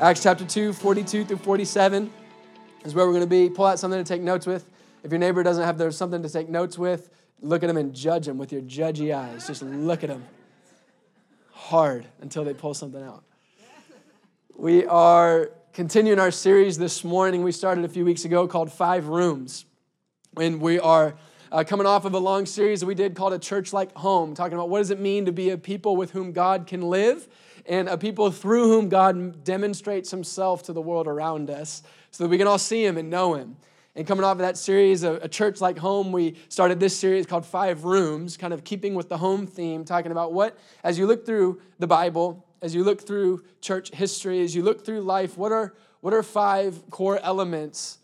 Acts chapter 2, 42 through 47 is where we're going to be. Pull out something to take notes with. If your neighbor doesn't have something to take notes with, look at them and judge them with your judgy eyes. Just look at them hard until they pull something out. We are continuing our series this morning. We started a few weeks ago called Five Rooms. And we are uh, coming off of a long series that we did called A Church Like Home, talking about what does it mean to be a people with whom God can live and a people through whom God demonstrates himself to the world around us so that we can all see him and know him. And coming off of that series, a, a church like home, we started this series called Five Rooms, kind of keeping with the home theme, talking about what, as you look through the Bible, as you look through church history, as you look through life, what are, what are five core elements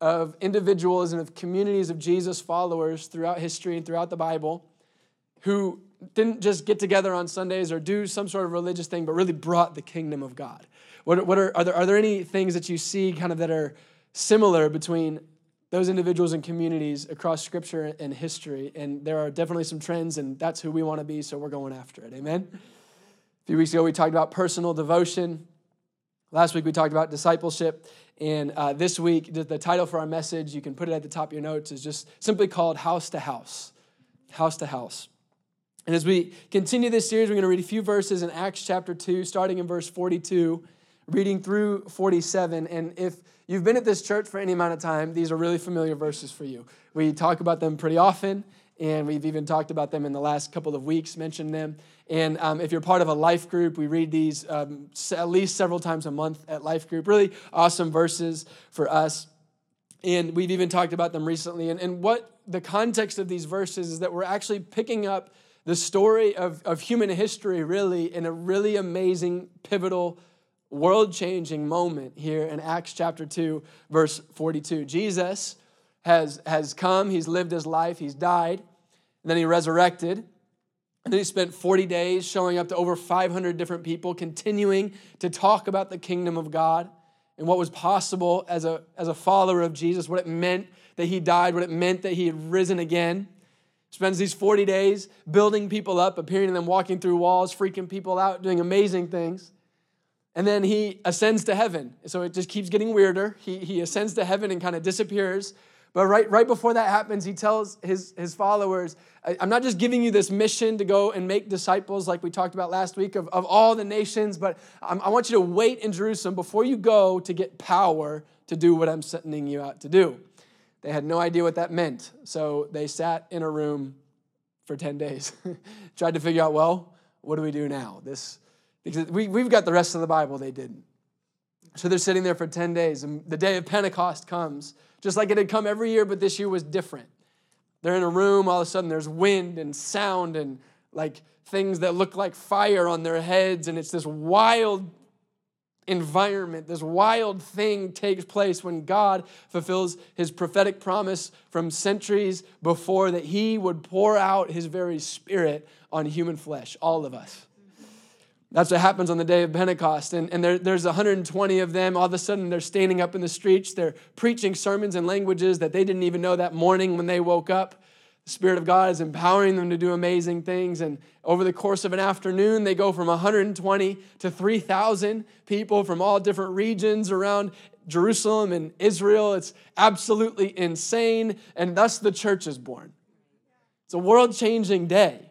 of individuals and of communities of Jesus followers throughout history and throughout the Bible who didn't just get together on Sundays or do some sort of religious thing, but really brought the kingdom of God. What, what are, are, there, are there any things that you see kind of that are similar between those individuals and communities across scripture and history? And there are definitely some trends, and that's who we want to be, so we're going after it. Amen? A few weeks ago, we talked about personal devotion. Last week, we talked about discipleship. And uh, this week, the title for our message, you can put it at the top of your notes, is just simply called House to House. House to House. And as we continue this series, we're going to read a few verses in Acts chapter 2, starting in verse 42, reading through 47. And if you've been at this church for any amount of time, these are really familiar verses for you. We talk about them pretty often, and we've even talked about them in the last couple of weeks, mentioned them. And um, if you're part of a life group, we read these um, at least several times a month at life group. Really awesome verses for us. And we've even talked about them recently. And, and what the context of these verses is that we're actually picking up the story of, of human history, really, in a really amazing, pivotal, world changing moment here in Acts chapter 2, verse 42. Jesus has, has come, he's lived his life, he's died, and then he resurrected. And then he spent 40 days showing up to over 500 different people, continuing to talk about the kingdom of God and what was possible as a, as a follower of Jesus, what it meant that he died, what it meant that he had risen again spends these 40 days building people up, appearing to them, walking through walls, freaking people out, doing amazing things. And then he ascends to heaven. So it just keeps getting weirder. He, he ascends to heaven and kind of disappears. But right, right before that happens, he tells his, his followers, I'm not just giving you this mission to go and make disciples like we talked about last week of, of all the nations, but I'm, I want you to wait in Jerusalem before you go to get power to do what I'm sending you out to do. They had no idea what that meant. So they sat in a room for 10 days, tried to figure out, well, what do we do now? This, because we, we've got the rest of the Bible, they didn't. So they're sitting there for 10 days, and the day of Pentecost comes, just like it had come every year, but this year was different. They're in a room, all of a sudden there's wind and sound and like things that look like fire on their heads, and it's this wild environment, this wild thing takes place when God fulfills his prophetic promise from centuries before that he would pour out his very spirit on human flesh, all of us. That's what happens on the day of Pentecost. And, and there, there's 120 of them. All of a sudden, they're standing up in the streets. They're preaching sermons in languages that they didn't even know that morning when they woke up. The Spirit of God is empowering them to do amazing things. And over the course of an afternoon, they go from 120 to 3,000 people from all different regions around Jerusalem and Israel. It's absolutely insane. And thus the church is born. It's a world changing day.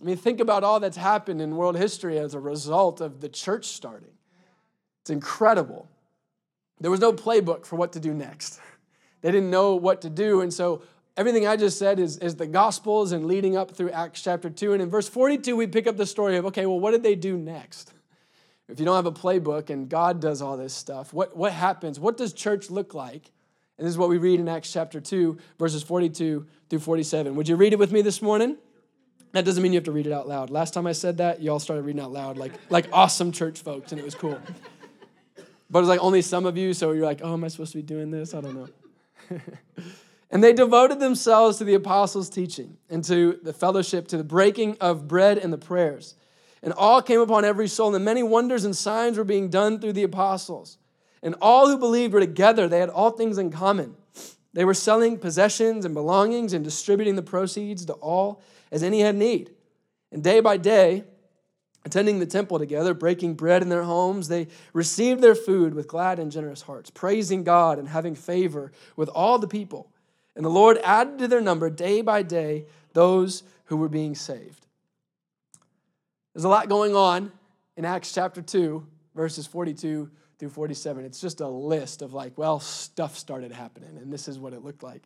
I mean, think about all that's happened in world history as a result of the church starting. It's incredible. There was no playbook for what to do next. They didn't know what to do. And so everything I just said is, is the Gospels and leading up through Acts chapter 2. And in verse 42, we pick up the story of okay, well, what did they do next? If you don't have a playbook and God does all this stuff, what, what happens? What does church look like? And this is what we read in Acts chapter 2, verses 42 through 47. Would you read it with me this morning? That doesn't mean you have to read it out loud. Last time I said that, y'all started reading out loud like, like awesome church folks, and it was cool. But it was like only some of you, so you're like, oh, am I supposed to be doing this? I don't know. And they devoted themselves to the apostles' teaching and to the fellowship, to the breaking of bread and the prayers. And all came upon every soul, and many wonders and signs were being done through the apostles. And all who believed were together, they had all things in common. They were selling possessions and belongings and distributing the proceeds to all as any had need. And day by day, attending the temple together, breaking bread in their homes. They received their food with glad and generous hearts, praising God and having favor with all the people. And the Lord added to their number day by day those who were being saved. There's a lot going on in Acts chapter 2, verses 42 through 47. It's just a list of like, well, stuff started happening, and this is what it looked like.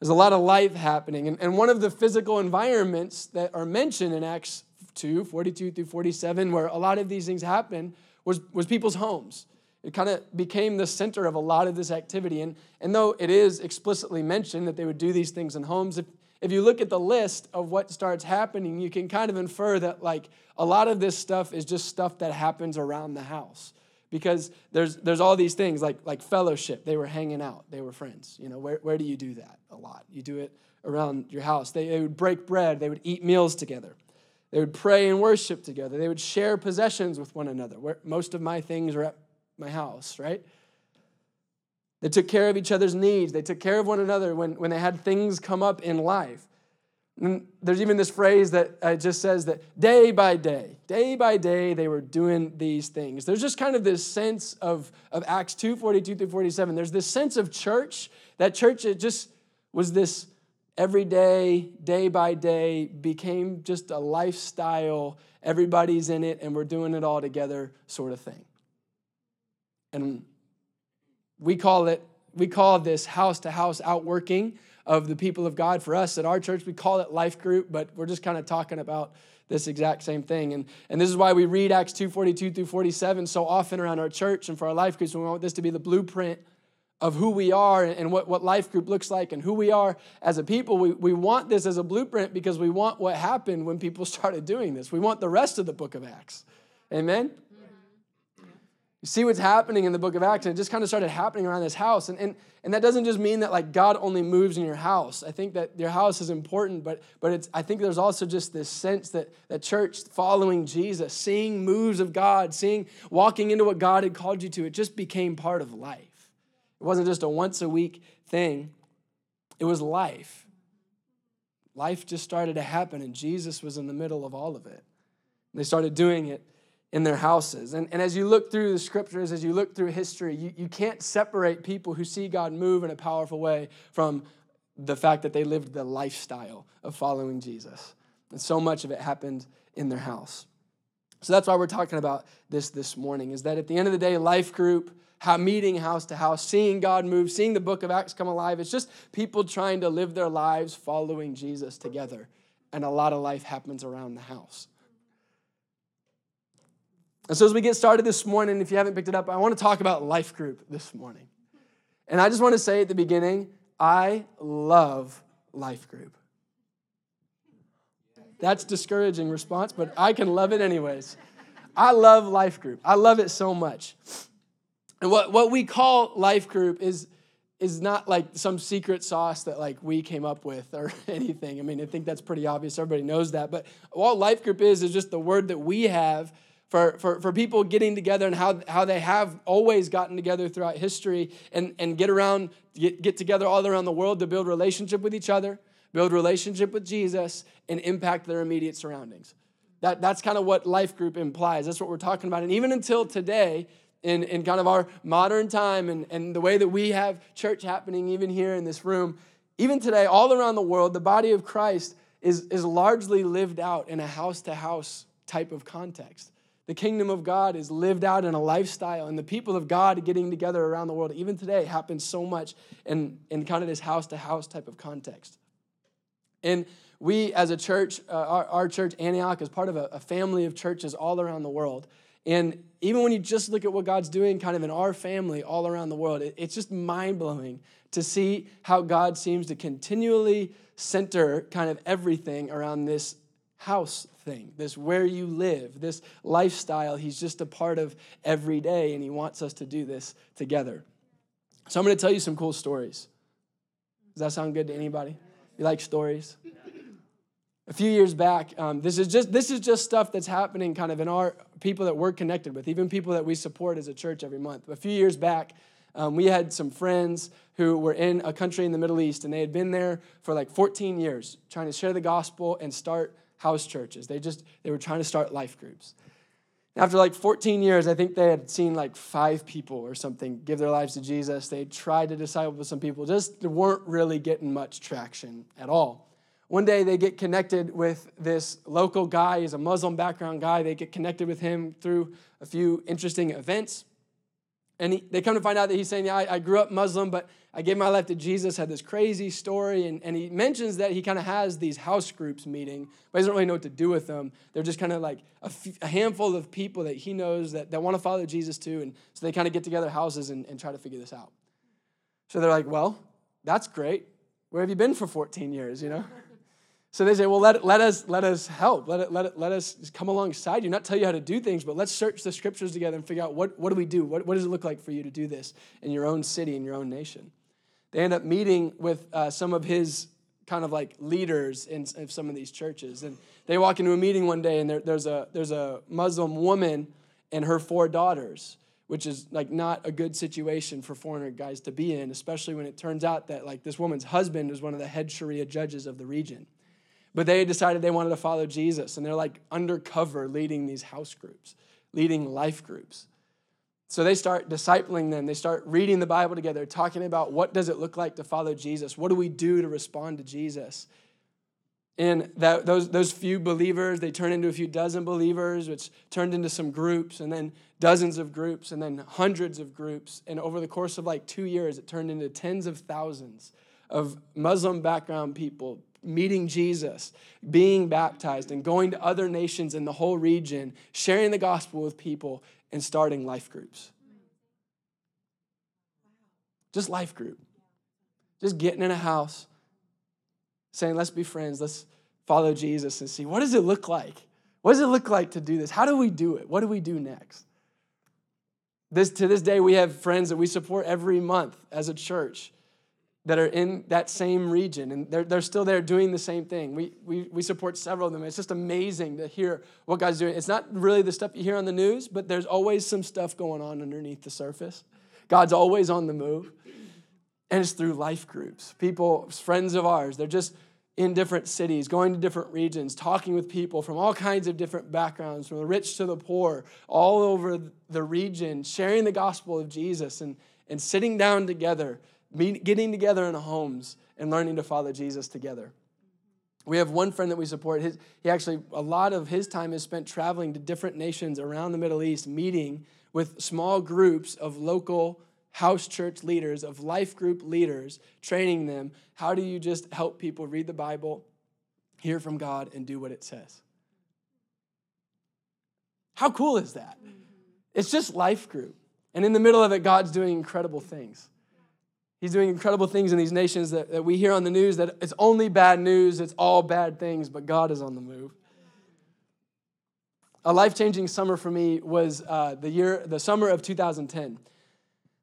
There's a lot of life happening. And, and one of the physical environments that are mentioned in Acts 2, 42 through 47, where a lot of these things happen, was, was people's homes. It kind of became the center of a lot of this activity. And, and though it is explicitly mentioned that they would do these things in homes, if, if you look at the list of what starts happening, you can kind of infer that like a lot of this stuff is just stuff that happens around the house. Because there's there's all these things like like fellowship. They were hanging out. They were friends. You know where, where do you do that a lot? You do it around your house. They, they would break bread. They would eat meals together. They would pray and worship together. They would share possessions with one another. Where most of my things are at my house right they took care of each other's needs they took care of one another when, when they had things come up in life and there's even this phrase that uh, just says that day by day, day by day, they were doing these things. There's just kind of this sense of, of Acts 2 42 through 47. There's this sense of church. That church, it just was this everyday, day by day, became just a lifestyle. Everybody's in it and we're doing it all together sort of thing. And we call it, we call this house to house outworking of the people of God. For us at our church, we call it life group, but we're just kind of talking about this exact same thing. And, and this is why we read Acts 2.42 through 47 so often around our church and for our life groups. We want this to be the blueprint of who we are and what, what life group looks like and who we are as a people. We, we want this as a blueprint because we want what happened when people started doing this. We want the rest of the book of Acts. Amen? You see what's happening in the book of Acts, and it just kind of started happening around this house. And, and, and that doesn't just mean that like God only moves in your house. I think that your house is important, but, but it's, I think there's also just this sense that, that church following Jesus, seeing moves of God, seeing, walking into what God had called you to, it just became part of life. It wasn't just a once a week thing, it was life. Life just started to happen, and Jesus was in the middle of all of it. And they started doing it in their houses. And, and as you look through the scriptures, as you look through history, you, you can't separate people who see God move in a powerful way from the fact that they lived the lifestyle of following Jesus. And so much of it happened in their house. So that's why we're talking about this this morning is that at the end of the day, life group, how meeting house to house, seeing God move, seeing the book of Acts come alive, it's just people trying to live their lives following Jesus together. And a lot of life happens around the house. And so, as we get started this morning, if you haven't picked it up, I want to talk about life group this morning. And I just want to say at the beginning, I love life group. That's discouraging response, but I can love it anyways. I love life group. I love it so much. And what, what we call life group is, is not like some secret sauce that like we came up with or anything. I mean, I think that's pretty obvious. Everybody knows that. But what life group is is just the word that we have for, for, for people getting together and how, how they have always gotten together throughout history and, and get around, get, get together all around the world to build relationship with each other, build relationship with Jesus, and impact their immediate surroundings. That, that's kind of what life group implies. That's what we're talking about. And even until today, in, in kind of our modern time and, and the way that we have church happening, even here in this room, even today, all around the world, the body of Christ is, is largely lived out in a house to house type of context. The kingdom of God is lived out in a lifestyle, and the people of God getting together around the world, even today, happens so much in, in kind of this house to house type of context. And we, as a church, uh, our, our, church, Antioch, is part of a, a family of churches all around the world. And even when you just look at what God's doing kind of in our family all around the world, it, it's just mind blowing to see how God seems to continually center kind of everything around this house thing, this where you live, this lifestyle. He's just a part of every day, and He wants us to do this together. So I'm going to tell you some cool stories. Does that sound good to anybody? You like stories? A few years back, um, this is just this is just stuff that's happening kind of in our people that we're connected with, even people that we support as a church every month. A few years back, um, we had some friends who were in a country in the Middle East, and they had been there for like 14 years, trying to share the gospel and start house churches. They just they were trying to start life groups. After like 14 years, I think they had seen like five people or something give their lives to Jesus. They tried to disciple some people, just weren't really getting much traction at all. One day they get connected with this local guy. He's a Muslim background guy. They get connected with him through a few interesting events. And he, they come to find out that he's saying, Yeah, I, I, grew up Muslim, but I gave my life to Jesus, had this crazy story. And, and he mentions that he kind of has these house groups meeting, but he doesn't really know what to do with them. They're just kind of like a, f- a handful of people that he knows that, that want to follow Jesus too. And so they kind of get together houses and, and try to figure this out. So they're like, Well, that's great. Where have you been for 14 years, you know? So they say, well, let, let, us, let us help. Let, let, let us come alongside you, not tell you how to do things, but let's search the scriptures together and figure out what, what do we do? What, what does it look like for you to do this in your own city, in your own nation? They end up meeting with uh, some of his kind of like leaders in, in, some of these churches. And they walk into a meeting one day, and there, there's, a, there's a Muslim woman and her four daughters which is like not a good situation for foreigner guys to be in especially when it turns out that like this woman's husband is one of the head sharia judges of the region but they decided they wanted to follow Jesus, and they're like undercover leading these house groups, leading life groups. So they start discipling them. They start reading the Bible together, talking about what does it look like to follow Jesus? What do we do to respond to Jesus? And that, those, those few believers, they turned into a few dozen believers, which turned into some groups, and then dozens of groups, and then hundreds of groups. And over the course of like two years, it turned into tens of thousands of Muslim background people meeting Jesus, being baptized, and going to other nations in the whole region, sharing the gospel with people, and starting life groups. Just life group. Just getting in a house, saying, let's be friends, let's follow Jesus and see what does it look like? What does it look like to do this? How do we do it? What do we do next? This, to this day, we have friends that we support every month as a church that are in that same region and they're, they're still there doing the same thing. We, we, we support several of them. It's just amazing to hear what God's doing. It's not really the stuff you hear on the news, but there's always some stuff going on underneath the surface. God's always on the move. And it's through life groups. People, friends of ours, they're just in different cities, going to different regions, talking with people from all kinds of different backgrounds, from the rich to the poor, all over the region, sharing the gospel of Jesus and, and sitting down together getting together in homes and learning to follow Jesus together. We have one friend that we support. His, he actually, a lot of his time is spent traveling to different nations around the Middle East, meeting with small groups of local house church leaders, of life group leaders, training them. How do you just help people read the Bible, hear from God, and do what it says? How cool is that? Mm-hmm. It's just life group. And in the middle of it, God's doing incredible things. He's doing incredible things in these nations that, that we hear on the news that it's only bad news, it's all bad things, but God is on the move. A life changing summer for me was uh, the year, the summer of 2010.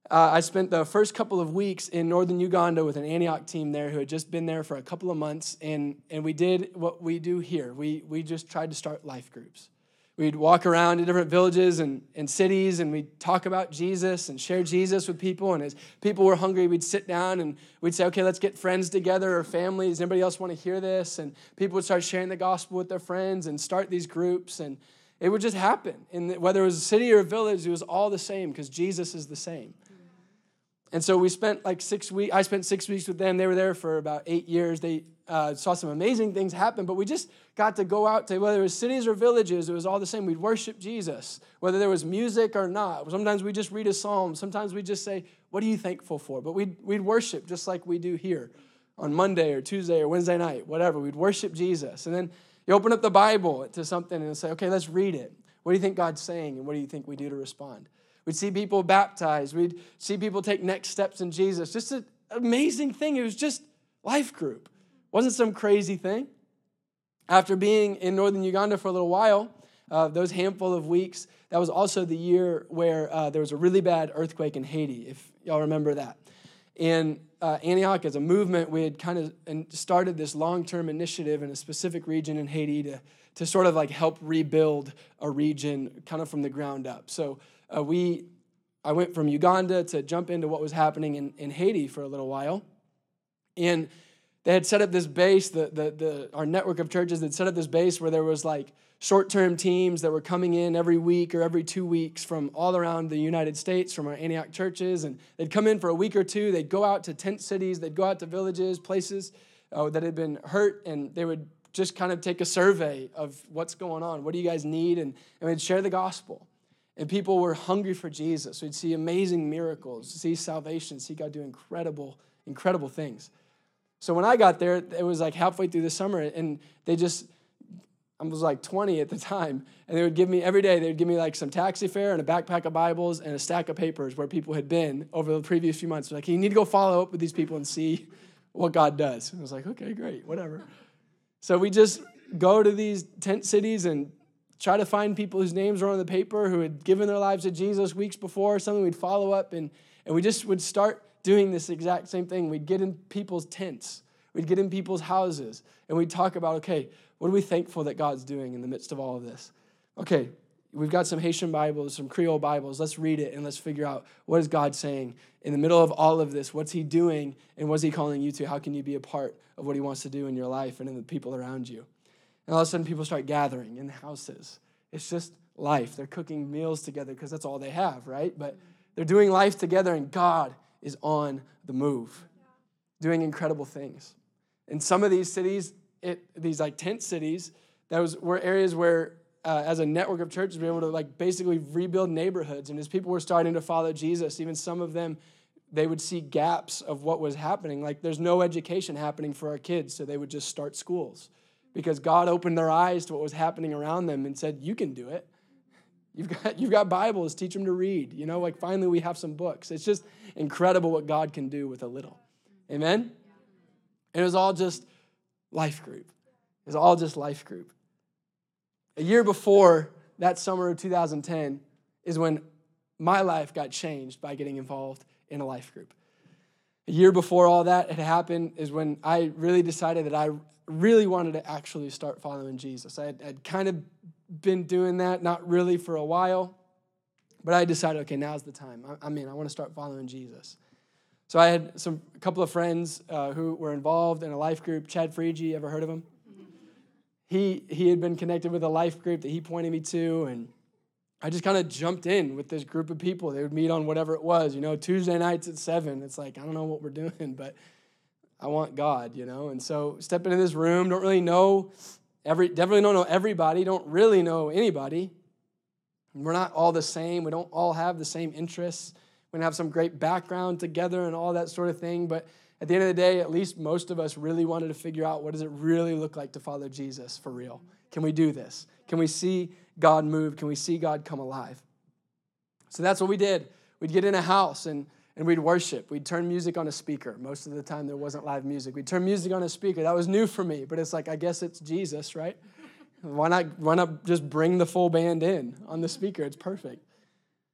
Uh, I spent the first couple of weeks in northern Uganda with an Antioch team there who had just been there for a couple of months, and, and we did what we do here. We, we just tried to start life groups. We'd walk around to different villages and, and cities and we'd talk about Jesus and share Jesus with people. And as people were hungry, we'd sit down and we'd say, okay, let's get friends together or families. Anybody else want to hear this? And people would start sharing the gospel with their friends and start these groups. And it would just happen. And whether it was a city or a village, it was all the same because Jesus is the same. And so we spent like six weeks, I spent six weeks with them. They were there for about eight years. They uh, saw some amazing things happen, but we just got to go out to whether it was cities or villages, it was all the same. We'd worship Jesus, whether there was music or not. Sometimes we just read a psalm. Sometimes we just say, What are you thankful for? But we'd, we'd worship just like we do here on Monday or Tuesday or Wednesday night, whatever. We'd worship Jesus. And then you open up the Bible to something and say, Okay, let's read it. What do you think God's saying? And what do you think we do to respond? We'd see people baptized. We'd see people take next steps in Jesus. Just an amazing thing. It was just life group. Wasn't some crazy thing. After being in northern Uganda for a little while, uh, those handful of weeks, that was also the year where uh, there was a really bad earthquake in Haiti, if y'all remember that. And uh, Antioch, as a movement, we had kind of started this long term initiative in a specific region in Haiti to, to sort of like help rebuild a region kind of from the ground up. So uh, we, I went from Uganda to jump into what was happening in, in Haiti for a little while. And they had set up this base, the, the, the, our network of churches had set up this base where there was like short term teams that were coming in every week or every two weeks from all around the United States, from our Antioch churches. And they'd come in for a week or two. They'd go out to tent cities, they'd go out to villages, places uh, that had been hurt, and they would just kind of take a survey of what's going on. What do you guys need? And, and we'd share the gospel. And people were hungry for Jesus. We'd see amazing miracles, see salvation, see God do incredible, incredible things. So when I got there, it was like halfway through the summer, and they just, I was like 20 at the time, and they would give me every day, they would give me like some taxi fare and a backpack of Bibles and a stack of papers where people had been over the previous few months. Like, you need to go follow up with these people and see what God does. And I was like, okay, great, whatever. So we just go to these tent cities and try to find people whose names were on the paper who had given their lives to Jesus weeks before, something we'd follow up, and, and we just would start doing this exact same thing. We'd get in people's tents, we'd get in people's houses, and we'd talk about, okay, what are we thankful that God's doing in the midst of all of this? Okay, we've got some Haitian Bibles, some Creole Bibles. Let's read it and let's figure out what is God saying in the middle of all of this? What's He doing and what's He calling you to? How can you be a part of what He wants to do in your life and in the people around you? And all of a sudden, people start gathering in houses. It's just life. They're cooking meals together because that's all they have, right? But they're doing life together, and God is on the move, doing incredible things. In some of these cities, it, these like tent cities, those were areas where, uh, as a network of churches, we were able to like basically rebuild neighborhoods. And as people were starting to follow Jesus, even some of them, they would see gaps of what was happening. Like there's no education happening for our kids, so they would just start schools because God opened their eyes to what was happening around them and said, "You can do it." You've got, you've got Bibles, teach them to read. You know, like finally we have some books. It's just incredible what God can do with a little. Amen? And it was all just life group. It was all just life group. A year before that summer of 2010 is when my life got changed by getting involved in a life group. A year before all that had happened is when I really decided that I really wanted to actually start following Jesus. I had, kind of been doing that, not really for a while, but I decided, okay, now's the time. I, am in. I want to start following Jesus. So I had some a couple of friends uh, who were involved in a life group. Chad Freege, ever heard of him? He he had been connected with a life group that he pointed me to, and I just kind of jumped in with this group of people. They would meet on whatever it was, you know, Tuesday nights at seven. It's like I don't know what we're doing, but I want God, you know. And so step into this room, don't really know every definitely don't know everybody, don't really know anybody. We're not all the same. We don't all have the same interests. We don't have some great background together and all that sort of thing. But at the end of the day, at least most of us really wanted to figure out what does it really look like to follow Jesus for real? Can we do this? Can we see God move? Can we see God come alive? So that's what we did. We'd get in a house and and we'd worship. We'd turn music on a speaker. Most of the time, there wasn't live music. We'd turn music on a speaker. That was new for me, but it's like, I guess it's Jesus, right? Why not, why not just bring the full band in on the speaker? It's perfect.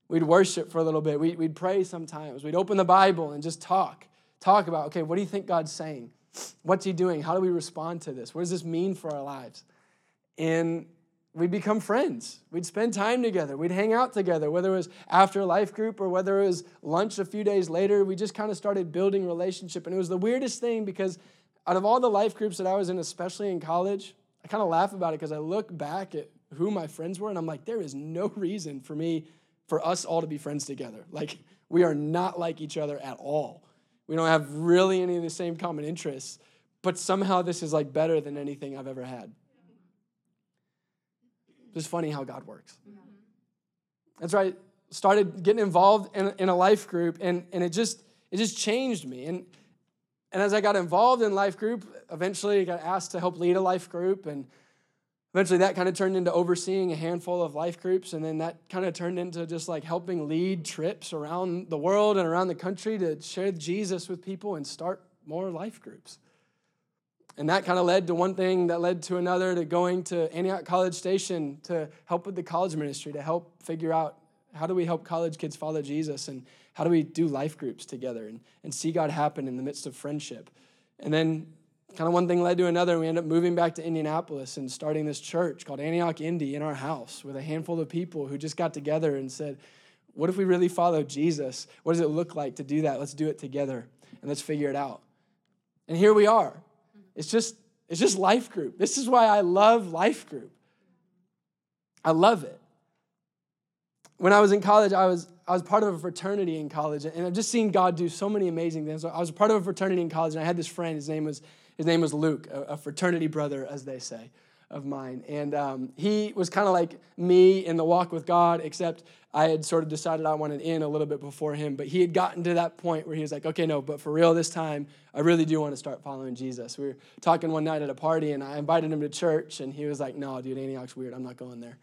We'd worship for a little bit. We'd, we'd pray sometimes. We'd open the Bible and just talk. Talk about, okay, what do you think God's saying? What's He doing? How do we respond to this? What does this mean for our lives? And we'd become friends. We'd spend time together. We'd hang out together, whether it was after life group or whether it was lunch a few days later. We just kind of started building relationship. And it was the weirdest thing because out of all the life groups that I was in, especially in college, I kind of laugh about it because I look back at who my friends were and I'm like, there is no reason for me, for us all to be friends together. Like, we are not like each other at all. We don't have really any of the same common interests, but somehow this is like better than anything I've ever had. It's funny how God works. Mm-hmm. That's right. Started getting involved in, in a life group, and, and it just it just changed me. And and as I got involved in life group, eventually I got asked to help lead a life group, and eventually that kind of turned into overseeing a handful of life groups, and then that kind of turned into just like helping lead trips around the world and around the country to share Jesus with people and start more life groups. And that kind of led to one thing that led to another to going to Antioch College Station to help with the college ministry, to help figure out how do we help college kids follow Jesus and how do we do life groups together and, and see God happen in the midst of friendship. And then kind of one thing led to another. We ended up moving back to Indianapolis and starting this church called Antioch Indy in our house with a handful of people who just got together and said, What if we really follow Jesus? What does it look like to do that? Let's do it together and let's figure it out. And here we are. It's just, it's just life group. This is why I love life group. I love it. When I was in college, I was, I was part of a fraternity in college, and I've just seen God do so many amazing things. I was part of a fraternity in college, and I had this friend. His name was, his name was Luke, a, fraternity brother, as they say of mine. And um, he was kind of like me in the walk with God, except I had sort of decided I wanted in a little bit before him. But he had gotten to that point where he was like, okay, no, but for real this time, I really do want to start following Jesus. We were talking one night at a party, and I invited him to church, and he was like, no, dude, Antioch's weird. I'm not going there.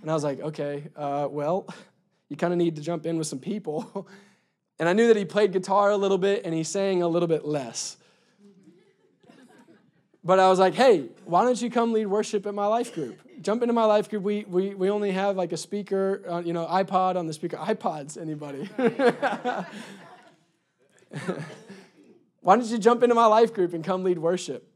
And I was like, okay, uh, well, you kind of need to jump in with some people. and I knew that he played guitar a little bit and he sang a little bit less. But I was like, hey, why don't you come lead worship at my life group? Jump into my life group. We, we, we only have like a speaker, uh, you know, iPod on the speaker. iPods, anybody? why don't you jump into my life group and come lead worship?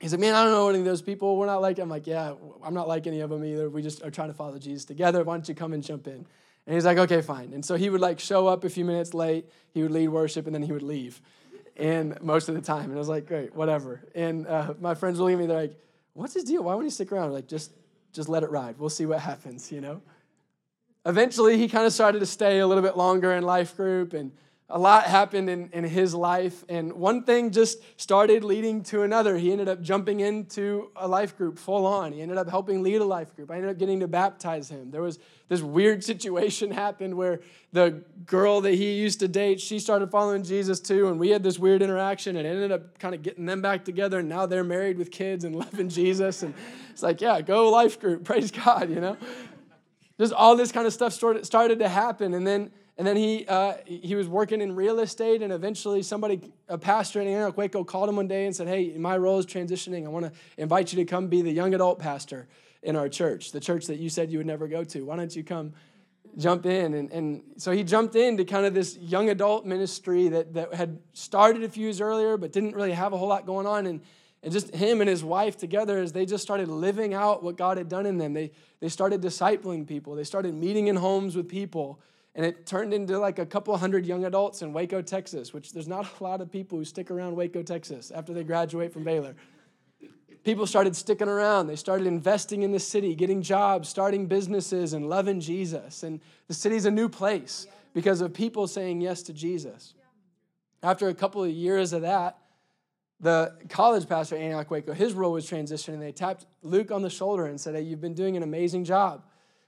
He's like, man, I don't know any of those people. We're not like, I'm like, yeah, I'm not like any of them either. We just are trying to follow Jesus together. Why don't you come and jump in? And he's like, okay, fine. And so he would like show up a few minutes late. He would lead worship and then he would leave and most of the time. And I was like, great, whatever. And uh, my friends were at me, they're like, what's his deal? Why would he stick around? I'm like, just, just let it ride. We'll see what happens, you know? Eventually, he kind of started to stay a little bit longer in life group, and a lot happened in, in his life. And one thing just started leading to another. He ended up jumping into a life group full on. He ended up helping lead a life group. I ended up getting to baptize him. There was this weird situation happened where the girl that he used to date, she started following Jesus too, and we had this weird interaction and ended up kind of getting them back together, and now they're married with kids and loving Jesus. And it's like, yeah, go life group, praise God, you know? Just all this kind of stuff started, started to happen. And then and then he, uh, he was working in real estate, and eventually somebody, a pastor in Waco, called him one day and said, Hey, my role is transitioning. I want to invite you to come be the young adult pastor in our church, the church that you said you would never go to. Why don't you come jump in? And, and so he jumped into kind of this young adult ministry that, that had started a few years earlier, but didn't really have a whole lot going on. And, and just him and his wife together, as they just started living out what God had done in them, they, they started discipling people, they started meeting in homes with people. And it turned into like a couple hundred young adults in Waco, Texas, which there's not a lot of people who stick around Waco, Texas after they graduate from Baylor people started sticking around. They started investing in the city, getting jobs, starting businesses, and loving Jesus. And the city's a new place because of people saying yes to Jesus. After a couple of years of that, the college pastor Antioch Waco, his role was transitioning. They tapped Luke on the shoulder and said, Hey, you've been doing an amazing job.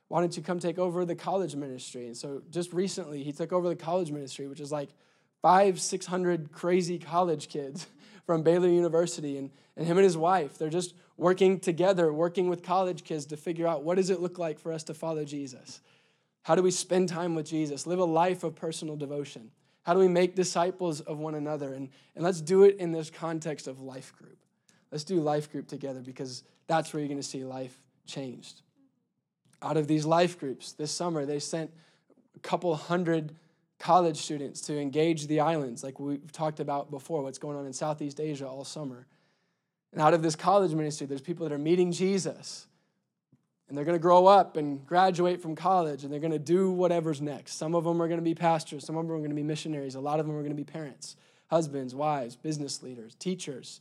Why don't you come take over the college ministry? And so just recently, he took over the college ministry, which is like five, 600 crazy college kids from Baylor University. And, and him and his wife, they're just working together, working with college kids to figure out what does it look like for us to follow Jesus? How do we spend time with Jesus? Live a life of personal devotion. How do we make disciples of one another? And, and let's do it in this context of life group. Let's do life group together because that's where you're going to see life changed. Out of these life groups this summer, they sent a couple hundred college students to engage the islands, like we've talked about before, what's going on in Southeast Asia all summer. And out of this college ministry, there's people that are meeting Jesus. And they're going to grow up and graduate from college and they're going to do whatever's next. Some of them are going to be pastors, some of them are going to be missionaries, a lot of them are going to be parents, husbands, wives, business leaders, teachers.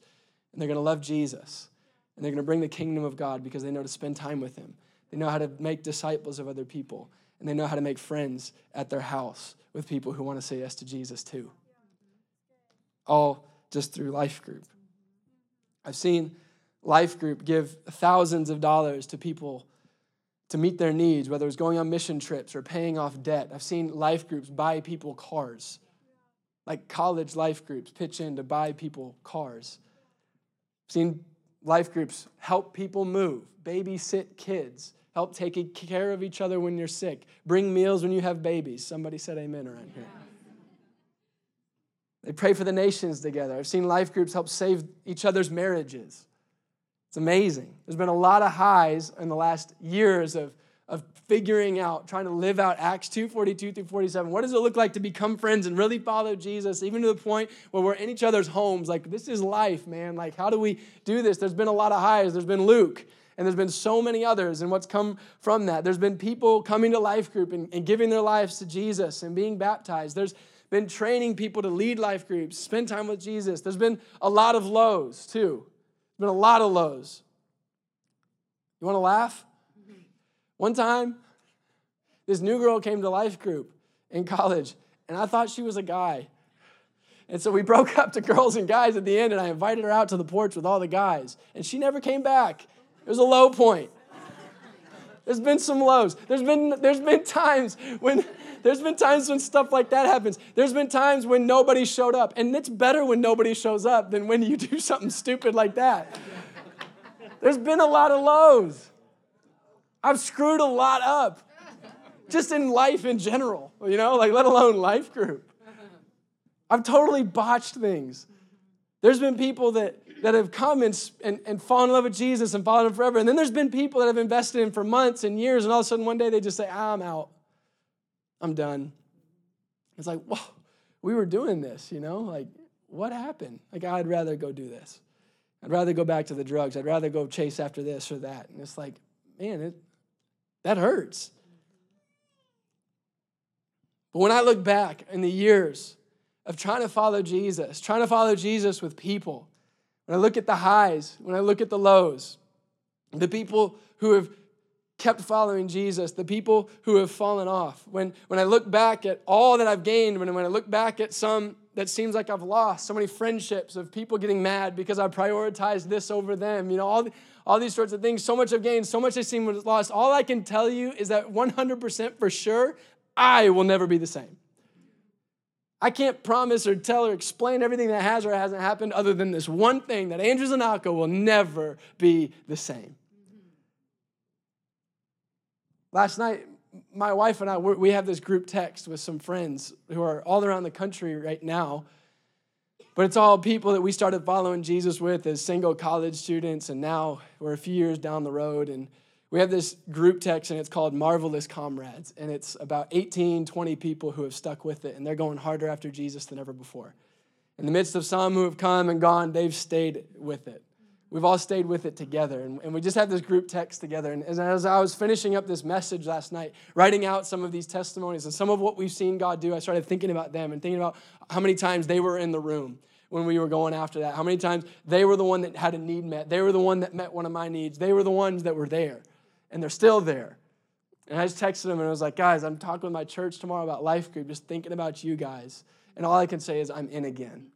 And they're going to love Jesus. And they're going to bring the kingdom of God because they know to spend time with Him. They know how to make disciples of other people and they know how to make friends at their house with people who want to say yes to Jesus too. All just through Life Group. I've seen Life Group give thousands of dollars to people to meet their needs, whether it's going on mission trips or paying off debt. I've seen Life Groups buy people cars, like college life groups pitch in to buy people cars. I've seen life groups help people move, babysit kids, help take care of each other when you're sick, bring meals when you have babies. Somebody said amen around here. They pray for the nations together. I've seen life groups help save each other's marriages. It's amazing. There's been a lot of highs in the last years of, of figuring out, trying to live out Acts 2 42 through 47. What does it look like to become friends and really follow Jesus, even to the point where we're in each other's homes? Like, this is life, man. Like, how do we do this? There's been a lot of highs. There's been Luke and there's been so many others, and what's come from that. There's been people coming to life group and, and giving their lives to Jesus and being baptized. There's been training people to lead life groups, spend time with Jesus. There's been a lot of lows too. There's been a lot of lows. You want to laugh? One time, this new girl came to life group in college, and I thought she was a guy. And so we broke up to girls and guys at the end, and I invited her out to the porch with all the guys, and she never came back. Was a low point. There's been some lows. There's been, there's been times when there's been times when stuff like that happens. There's been times when nobody showed up. And it's better when nobody shows up than when you do something stupid like that. There's been a lot of lows. I've screwed a lot up. Just in life in general, you know, like let alone life group. I've totally botched things. There's been people that that have come and, and, and fallen in love with Jesus and followed him forever. And then there's been people that have invested in for months and years, and all of a sudden one day they just say, ah, I'm out. I'm done. It's like, whoa, we were doing this, you know? Like, what happened? Like, I'd rather go do this. I'd rather go back to the drugs. I'd rather go chase after this or that. And it's like, man, it, that hurts. But when I look back in the years of trying to follow Jesus, trying to follow Jesus with people, when I look at the highs, when I look at the lows, the people who have kept following Jesus, the people who have fallen off, when, when I look back at all that I've gained, when, when I look back at some that seems like I've lost, so many friendships of people getting mad because I prioritized this over them, you know, all, all these sorts of things, so much I've gained, so much I seem was lost. All I can tell you is that 100% for sure, I will never be the same. I can't promise or tell or explain everything that has or hasn't happened other than this one thing that Andrews and Alco will never be the same. Last night, my wife and I, we have this group text with some friends who are all around the country right now. But it's all people that we started following Jesus with as single college students, and now we're a few years down the road. And we have this group text and it's called Marvelous Comrades. And it's about 18, 20 people who have stuck with it and they're going harder after Jesus than ever before. In the midst of some who have come and gone, they've stayed with it. We've all stayed with it together. And, and we just have this group text together. And as, as I was finishing up this message last night, writing out some of these testimonies and some of what we've seen God do, I started thinking about them and thinking about how many times they were in the room when we were going after that. How many times they were the one that had a need met. They were the one that met one of my needs. They were the ones that were there and they're still there. And I just texted them and I was like, guys, I'm talking with my church tomorrow about life group, just thinking about you guys. And all I can say is, I'm in again.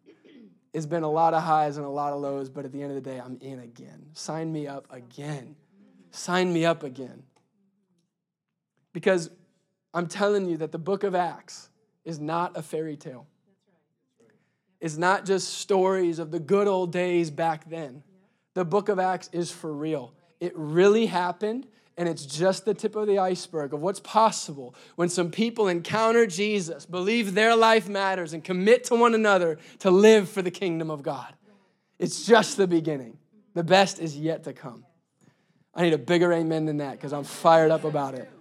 It's been a lot of highs and a lot of lows, but at the end of the day, I'm in again. Sign me up again. Sign me up again. Because I'm telling you that the book of Acts is not a fairy tale. It's not just stories of the good old days back then. The book of Acts is for real. It really happened, and it's just the tip of the iceberg of what's possible when some people encounter Jesus, believe their life matters, and commit to one another to live for the kingdom of God. It's just the beginning. The best is yet to come. I need a bigger amen than that because I'm fired up about it.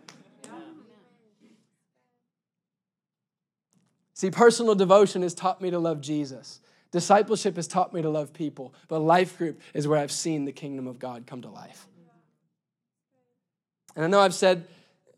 See, personal devotion has taught me to love Jesus. Discipleship has taught me to love people, but life group is where I've seen the kingdom of God come to life. And I know I've said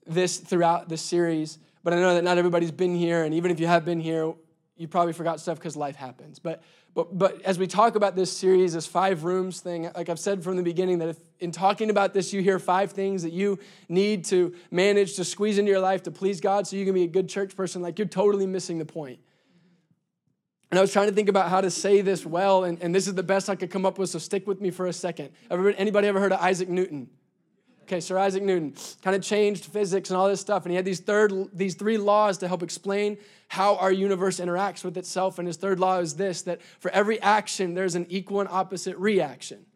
this throughout this series, but I know that not everybody's been here, and even if you have been here, you probably forgot stuff because life happens. But but but as we talk about this series, this five rooms thing, like I've said from the beginning, that if in talking about this, you hear five things that you need to manage to squeeze into your life to please God so you can be a good church person, like you're totally missing the point. And I was trying to think about how to say this well, and, and this is the best I could come up with, so stick with me for a second. Everybody, anybody ever heard of Isaac Newton? Okay, Sir Isaac Newton kind of changed physics and all this stuff, and he had these third, these three laws to help explain how our universe interacts with itself. And his third law is this: that for every action, there's an equal and opposite reaction.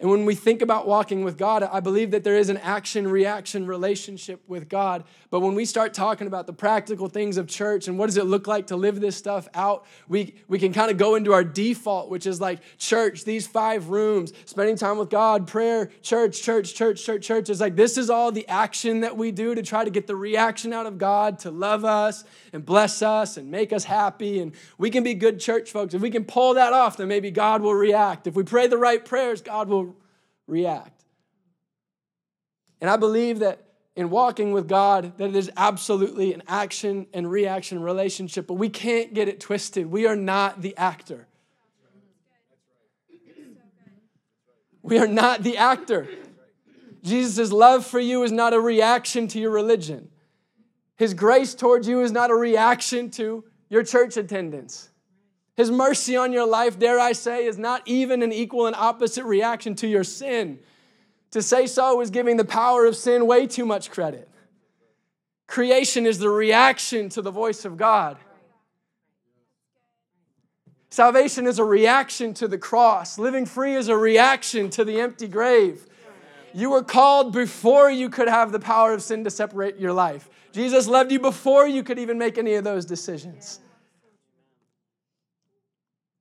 And when we think about walking with God, I believe that there is an action reaction relationship with God. But when we start talking about the practical things of church and what does it look like to live this stuff out, we, we can kind of go into our default, which is like church, these five rooms, spending time with God, prayer, church, church, church, church, church. It's like this is all the action that we do to try to get the reaction out of God to love us and bless us and make us happy. And we can be good church folks. If we can pull that off, then maybe God will react. If we pray the right prayers, God will react. And I believe that in walking with God, that it is absolutely an action and reaction relationship, but we can't get it twisted. We are not the actor. We are not the actor. Jesus' love for you is not a reaction to your religion. His grace towards you is not a reaction to your church attendance. His mercy on your life, dare I say, is not even an equal and opposite reaction to your sin. To say so is giving the power of sin way too much credit. Creation is the reaction to the voice of God. Salvation is a reaction to the cross. Living free is a reaction to the empty grave. You were called before you could have the power of sin to separate your life. Jesus loved you before you could even make any of those decisions.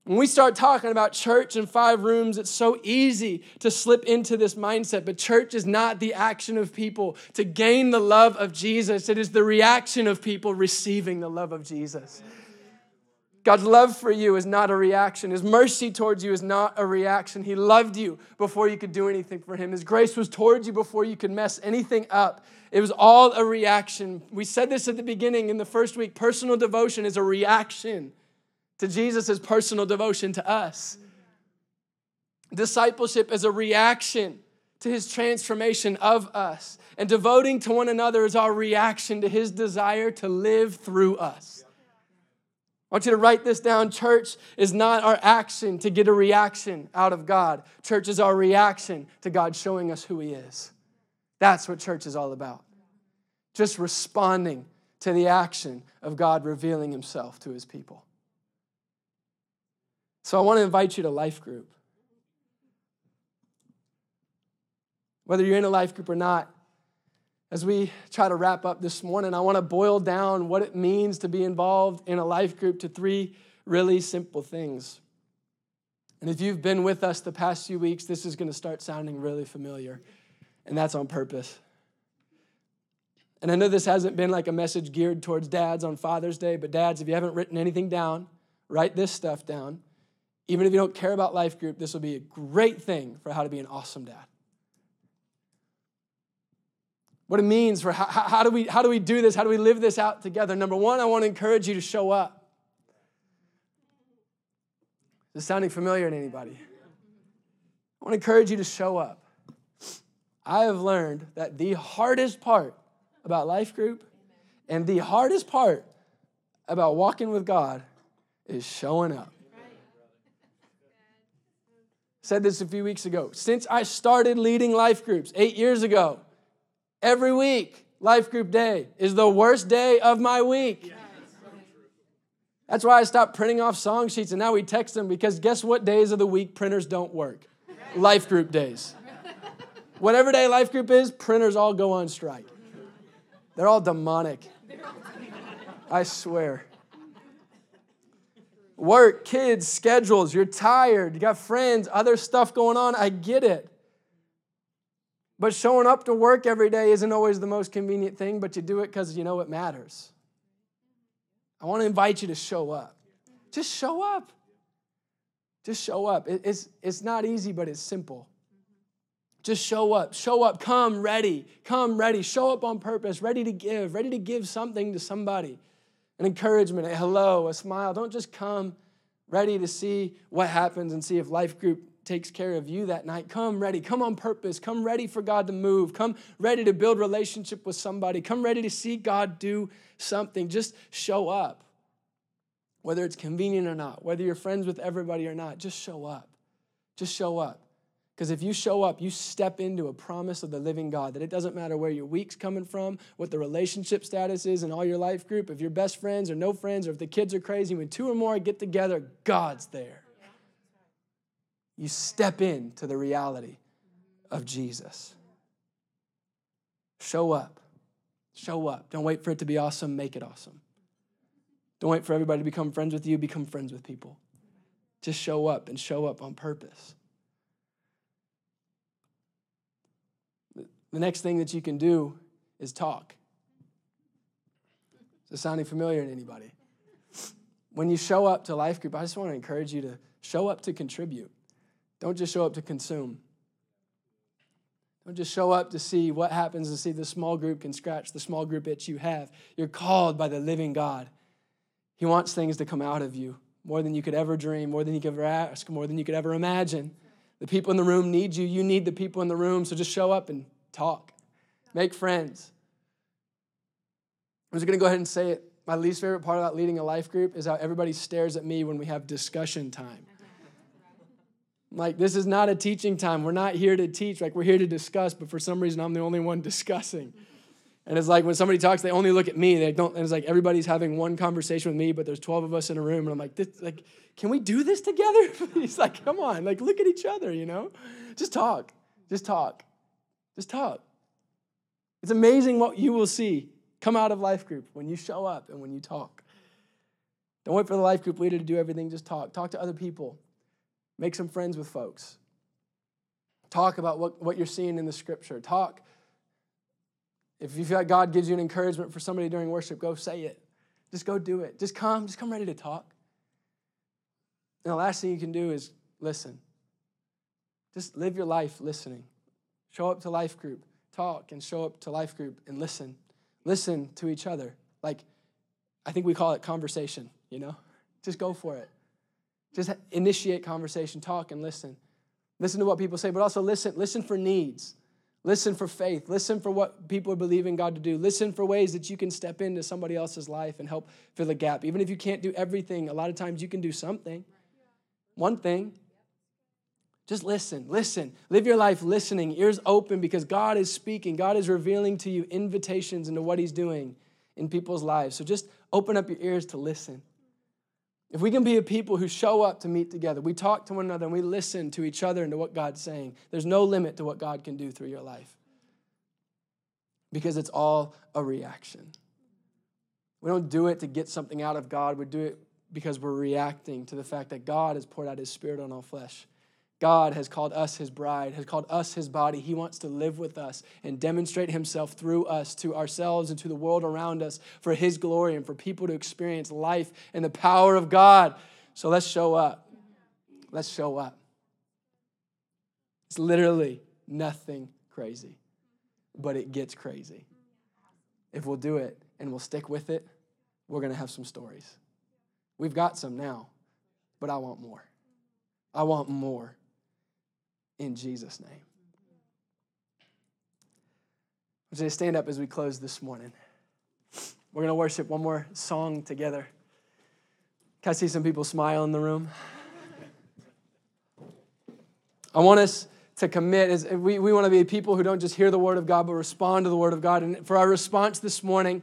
When we start talking about church and five rooms, it's so easy to slip into this mindset. But church is not the action of people to gain the love of Jesus, it is the reaction of people receiving the love of Jesus. God's love for you is not a reaction. His mercy towards you is not a reaction. He loved you before you could do anything for Him. His grace was towards you before you could mess anything up. It was all a reaction. We said this at the beginning in the first week personal devotion is a reaction to Jesus' personal devotion to us. Discipleship is a reaction to his transformation of us. And devoting to one another is our reaction to his desire to live through us. I want you to write this down. Church is not our action to get a reaction out of God. Church is our reaction to God showing us who He is. That's what church is all about. Just responding to the action of God revealing Himself to His people. So I want to invite you to life group. Whether you're in a life group or not, as we try to wrap up this morning, I want to boil down what it means to be involved in a life group to three really simple things. And if you've been with us the past few weeks, this is going to start sounding really familiar, and that's on purpose. And I know this hasn't been like a message geared towards dads on Father's Day, but dads, if you haven't written anything down, write this stuff down. Even if you don't care about life group, this will be a great thing for how to be an awesome dad what it means for how, how, do we, how do we do this? How do we live this out together? Number one, I want to encourage you to show up. Is this sounding familiar to anybody? I want to encourage you to show up. I have learned that the hardest part about life group and the hardest part about walking with God is showing up. Said this a few weeks ago. Since I started leading life groups eight years ago, Every week, life group day is the worst day of my week. That's why I stopped printing off song sheets and now we text them because guess what days of the week printers don't work? Life group days. Whatever day life group is, printers all go on strike. They're all demonic. I swear. Work, kids, schedules, you're tired, you got friends, other stuff going on. I get it. But showing up to work every day isn't always the most convenient thing, but you do it because you know it matters. I want to invite you to show up. Just show up. Just show up. It's, it's not easy, but it's simple. Just show up. Show up. Come ready. Come ready. Show up on purpose, ready to give, ready to give something to somebody an encouragement, a hello, a smile. Don't just come ready to see what happens and see if life group takes care of you that night. Come ready. Come on purpose. Come ready for God to move. Come ready to build relationship with somebody. Come ready to see God do something. Just show up. Whether it's convenient or not, whether you're friends with everybody or not, just show up. Just show up. Because if you show up, you step into a promise of the living God that it doesn't matter where your week's coming from, what the relationship status is in all your life group, if you're best friends or no friends, or if the kids are crazy, when two or more get together, God's there you step into the reality of Jesus. Show up. Show up. Don't wait for it to be awesome, make it awesome. Don't wait for everybody to become friends with you, become friends with people. Just show up and show up on purpose. The next thing that you can do is talk. Is this sounding familiar to anybody? When you show up to life group, I just want to encourage you to show up to contribute. Don't just show up to consume. Don't just show up to see what happens and see the small group can scratch the small group itch you have. You're called by the living God. He wants things to come out of you more than you could ever dream, more than you could ever ask, more than you could ever imagine. The people in the room need you. You need the people in the room. So just show up and talk, make friends. I'm just to go ahead and say it. My least favorite part about leading a life group is how everybody stares at me when we have discussion time. Like, this is not a teaching time. We're not here to teach. Like, we're here to discuss, but for some reason, I'm the only one discussing. And it's like when somebody talks, they only look at me. They don't, and it's like everybody's having one conversation with me, but there's 12 of us in a room. And I'm like, this, like, can we do this together? He's like, come on, like, look at each other, you know? Just talk. Just talk. Just talk. It's amazing what you will see come out of life group when you show up and when you talk. Don't wait for the life group leader to do everything, just talk. Talk to other people. Make some friends with folks. Talk about what, what you're seeing in the scripture. Talk. If you feel like God gives you an encouragement for somebody during worship, go say it. Just go do it. Just come. Just come ready to talk. And the last thing you can do is listen. Just live your life listening. Show up to life group, talk, and show up to life group and listen. Listen to each other. Like, I think we call it conversation, you know? Just go for it. Just initiate conversation, talk and listen. Listen to what people say, but also listen. Listen for needs. Listen for faith. Listen for what people are believing God to do. Listen for ways that you can step into somebody else's life and help fill a gap. Even if you can't do everything, a lot of times you can do something. One thing. Just listen. Listen. Live your life listening, ears open because God is speaking. God is revealing to you invitations into what He's doing in people's lives. So just open up your ears to listen. If we can be a people who show up to meet together, we talk to one another and we listen to each other and to what God's saying, there's no limit to what God can do through your life because it's all a reaction. We don't do it to get something out of God, we do it because we're reacting to the fact that God has poured out his spirit on all flesh. God has called us his bride, has called us his body. He wants to live with us and demonstrate himself through us to ourselves and to the world around us for his glory and for people to experience life and the power of God. So let's show up. Let's show up. It's literally nothing crazy, but it gets crazy. If we'll do it and we'll stick with it, we're going to have some stories. We've got some now, but I want more. I want more in Jesus' name. I want you to stand up as we close this morning. We're going to worship one more song together. Can I see some people smile in the room? I want us to commit is we, we want to be people who don't just hear the word of God, but respond to the word of God. And for our response this morning,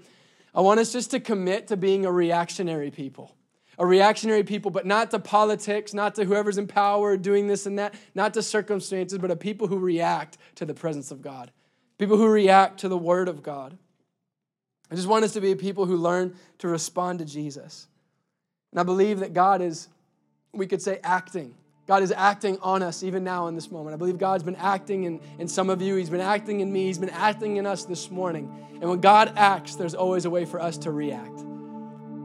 I want us just to commit to being a reactionary people a reactionary people, but not to politics, not to whoever's in power doing this and that, not to circumstances, but a people who react to the presence of God, people who react to the word of God. I just want us to be a people who learn to respond to Jesus. And I believe that God is, we could say, acting. God is acting on us even now in this moment. I believe God's been acting in, in some of you. He's been acting in me. He's been acting in us this morning. And when God acts, there's always a way for us to react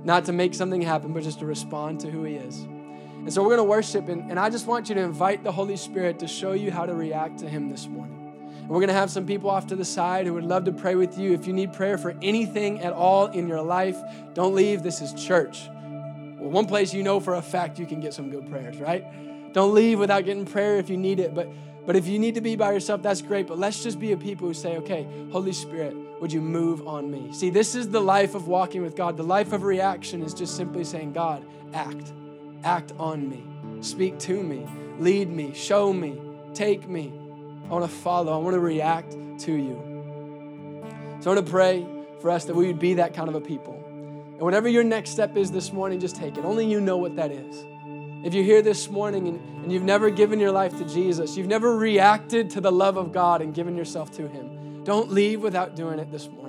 not to make something happen, but just to respond to who He is. And so we're going to worship, and, and I just want you to invite the Holy Spirit to show you how to react to Him this morning. And we're going to have some people off to the side who would love to pray with you. If you need prayer for anything at all in your life, don't leave. This is church. Well, one place you know for a fact you can get some good prayers, right? Don't leave without getting prayer if you need it. But but if you need to be by yourself, that's great. But let's just be a people who say, okay, Holy Spirit, would you move on me? See, this is the life of walking with God. The life of reaction is just simply saying, God, act. Act on me. Speak to me. Lead me. Show me. Take me. I want to follow. I want to react to you. So I want to pray for us that we would be that kind of a people. And whatever your next step is this morning, just take it. Only you know what that is. If you're here this morning and, and you've never given your life to Jesus, you've never reacted to the love of God and given yourself to Him, don't leave without doing it this morning.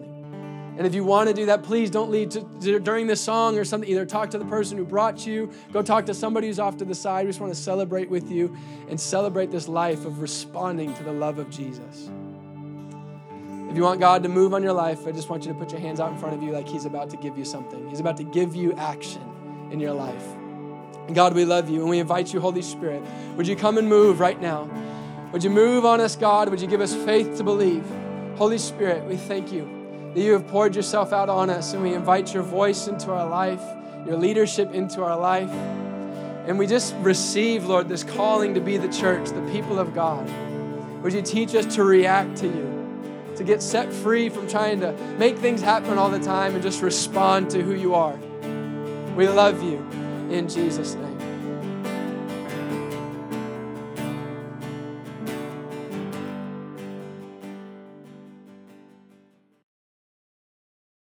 And if you want to do that, please don't leave to, to, during this song or something. Either talk to the person who brought you, go talk to somebody who's off to the side. We just want to celebrate with you and celebrate this life of responding to the love of Jesus. If you want God to move on your life, I just want you to put your hands out in front of you like He's about to give you something. He's about to give you action in your life. God, we love you and we invite you, Holy Spirit. Would you come and move right now? Would you move on us, God? Would you give us faith to believe? Holy Spirit, we thank you that you have poured yourself out on us and we invite your voice into our life, your leadership into our life. And we just receive, Lord, this calling to be the church, the people of God. Would you teach us to react to you, to get set free from trying to make things happen all the time and just respond to who you are? We love you in Jesus' name.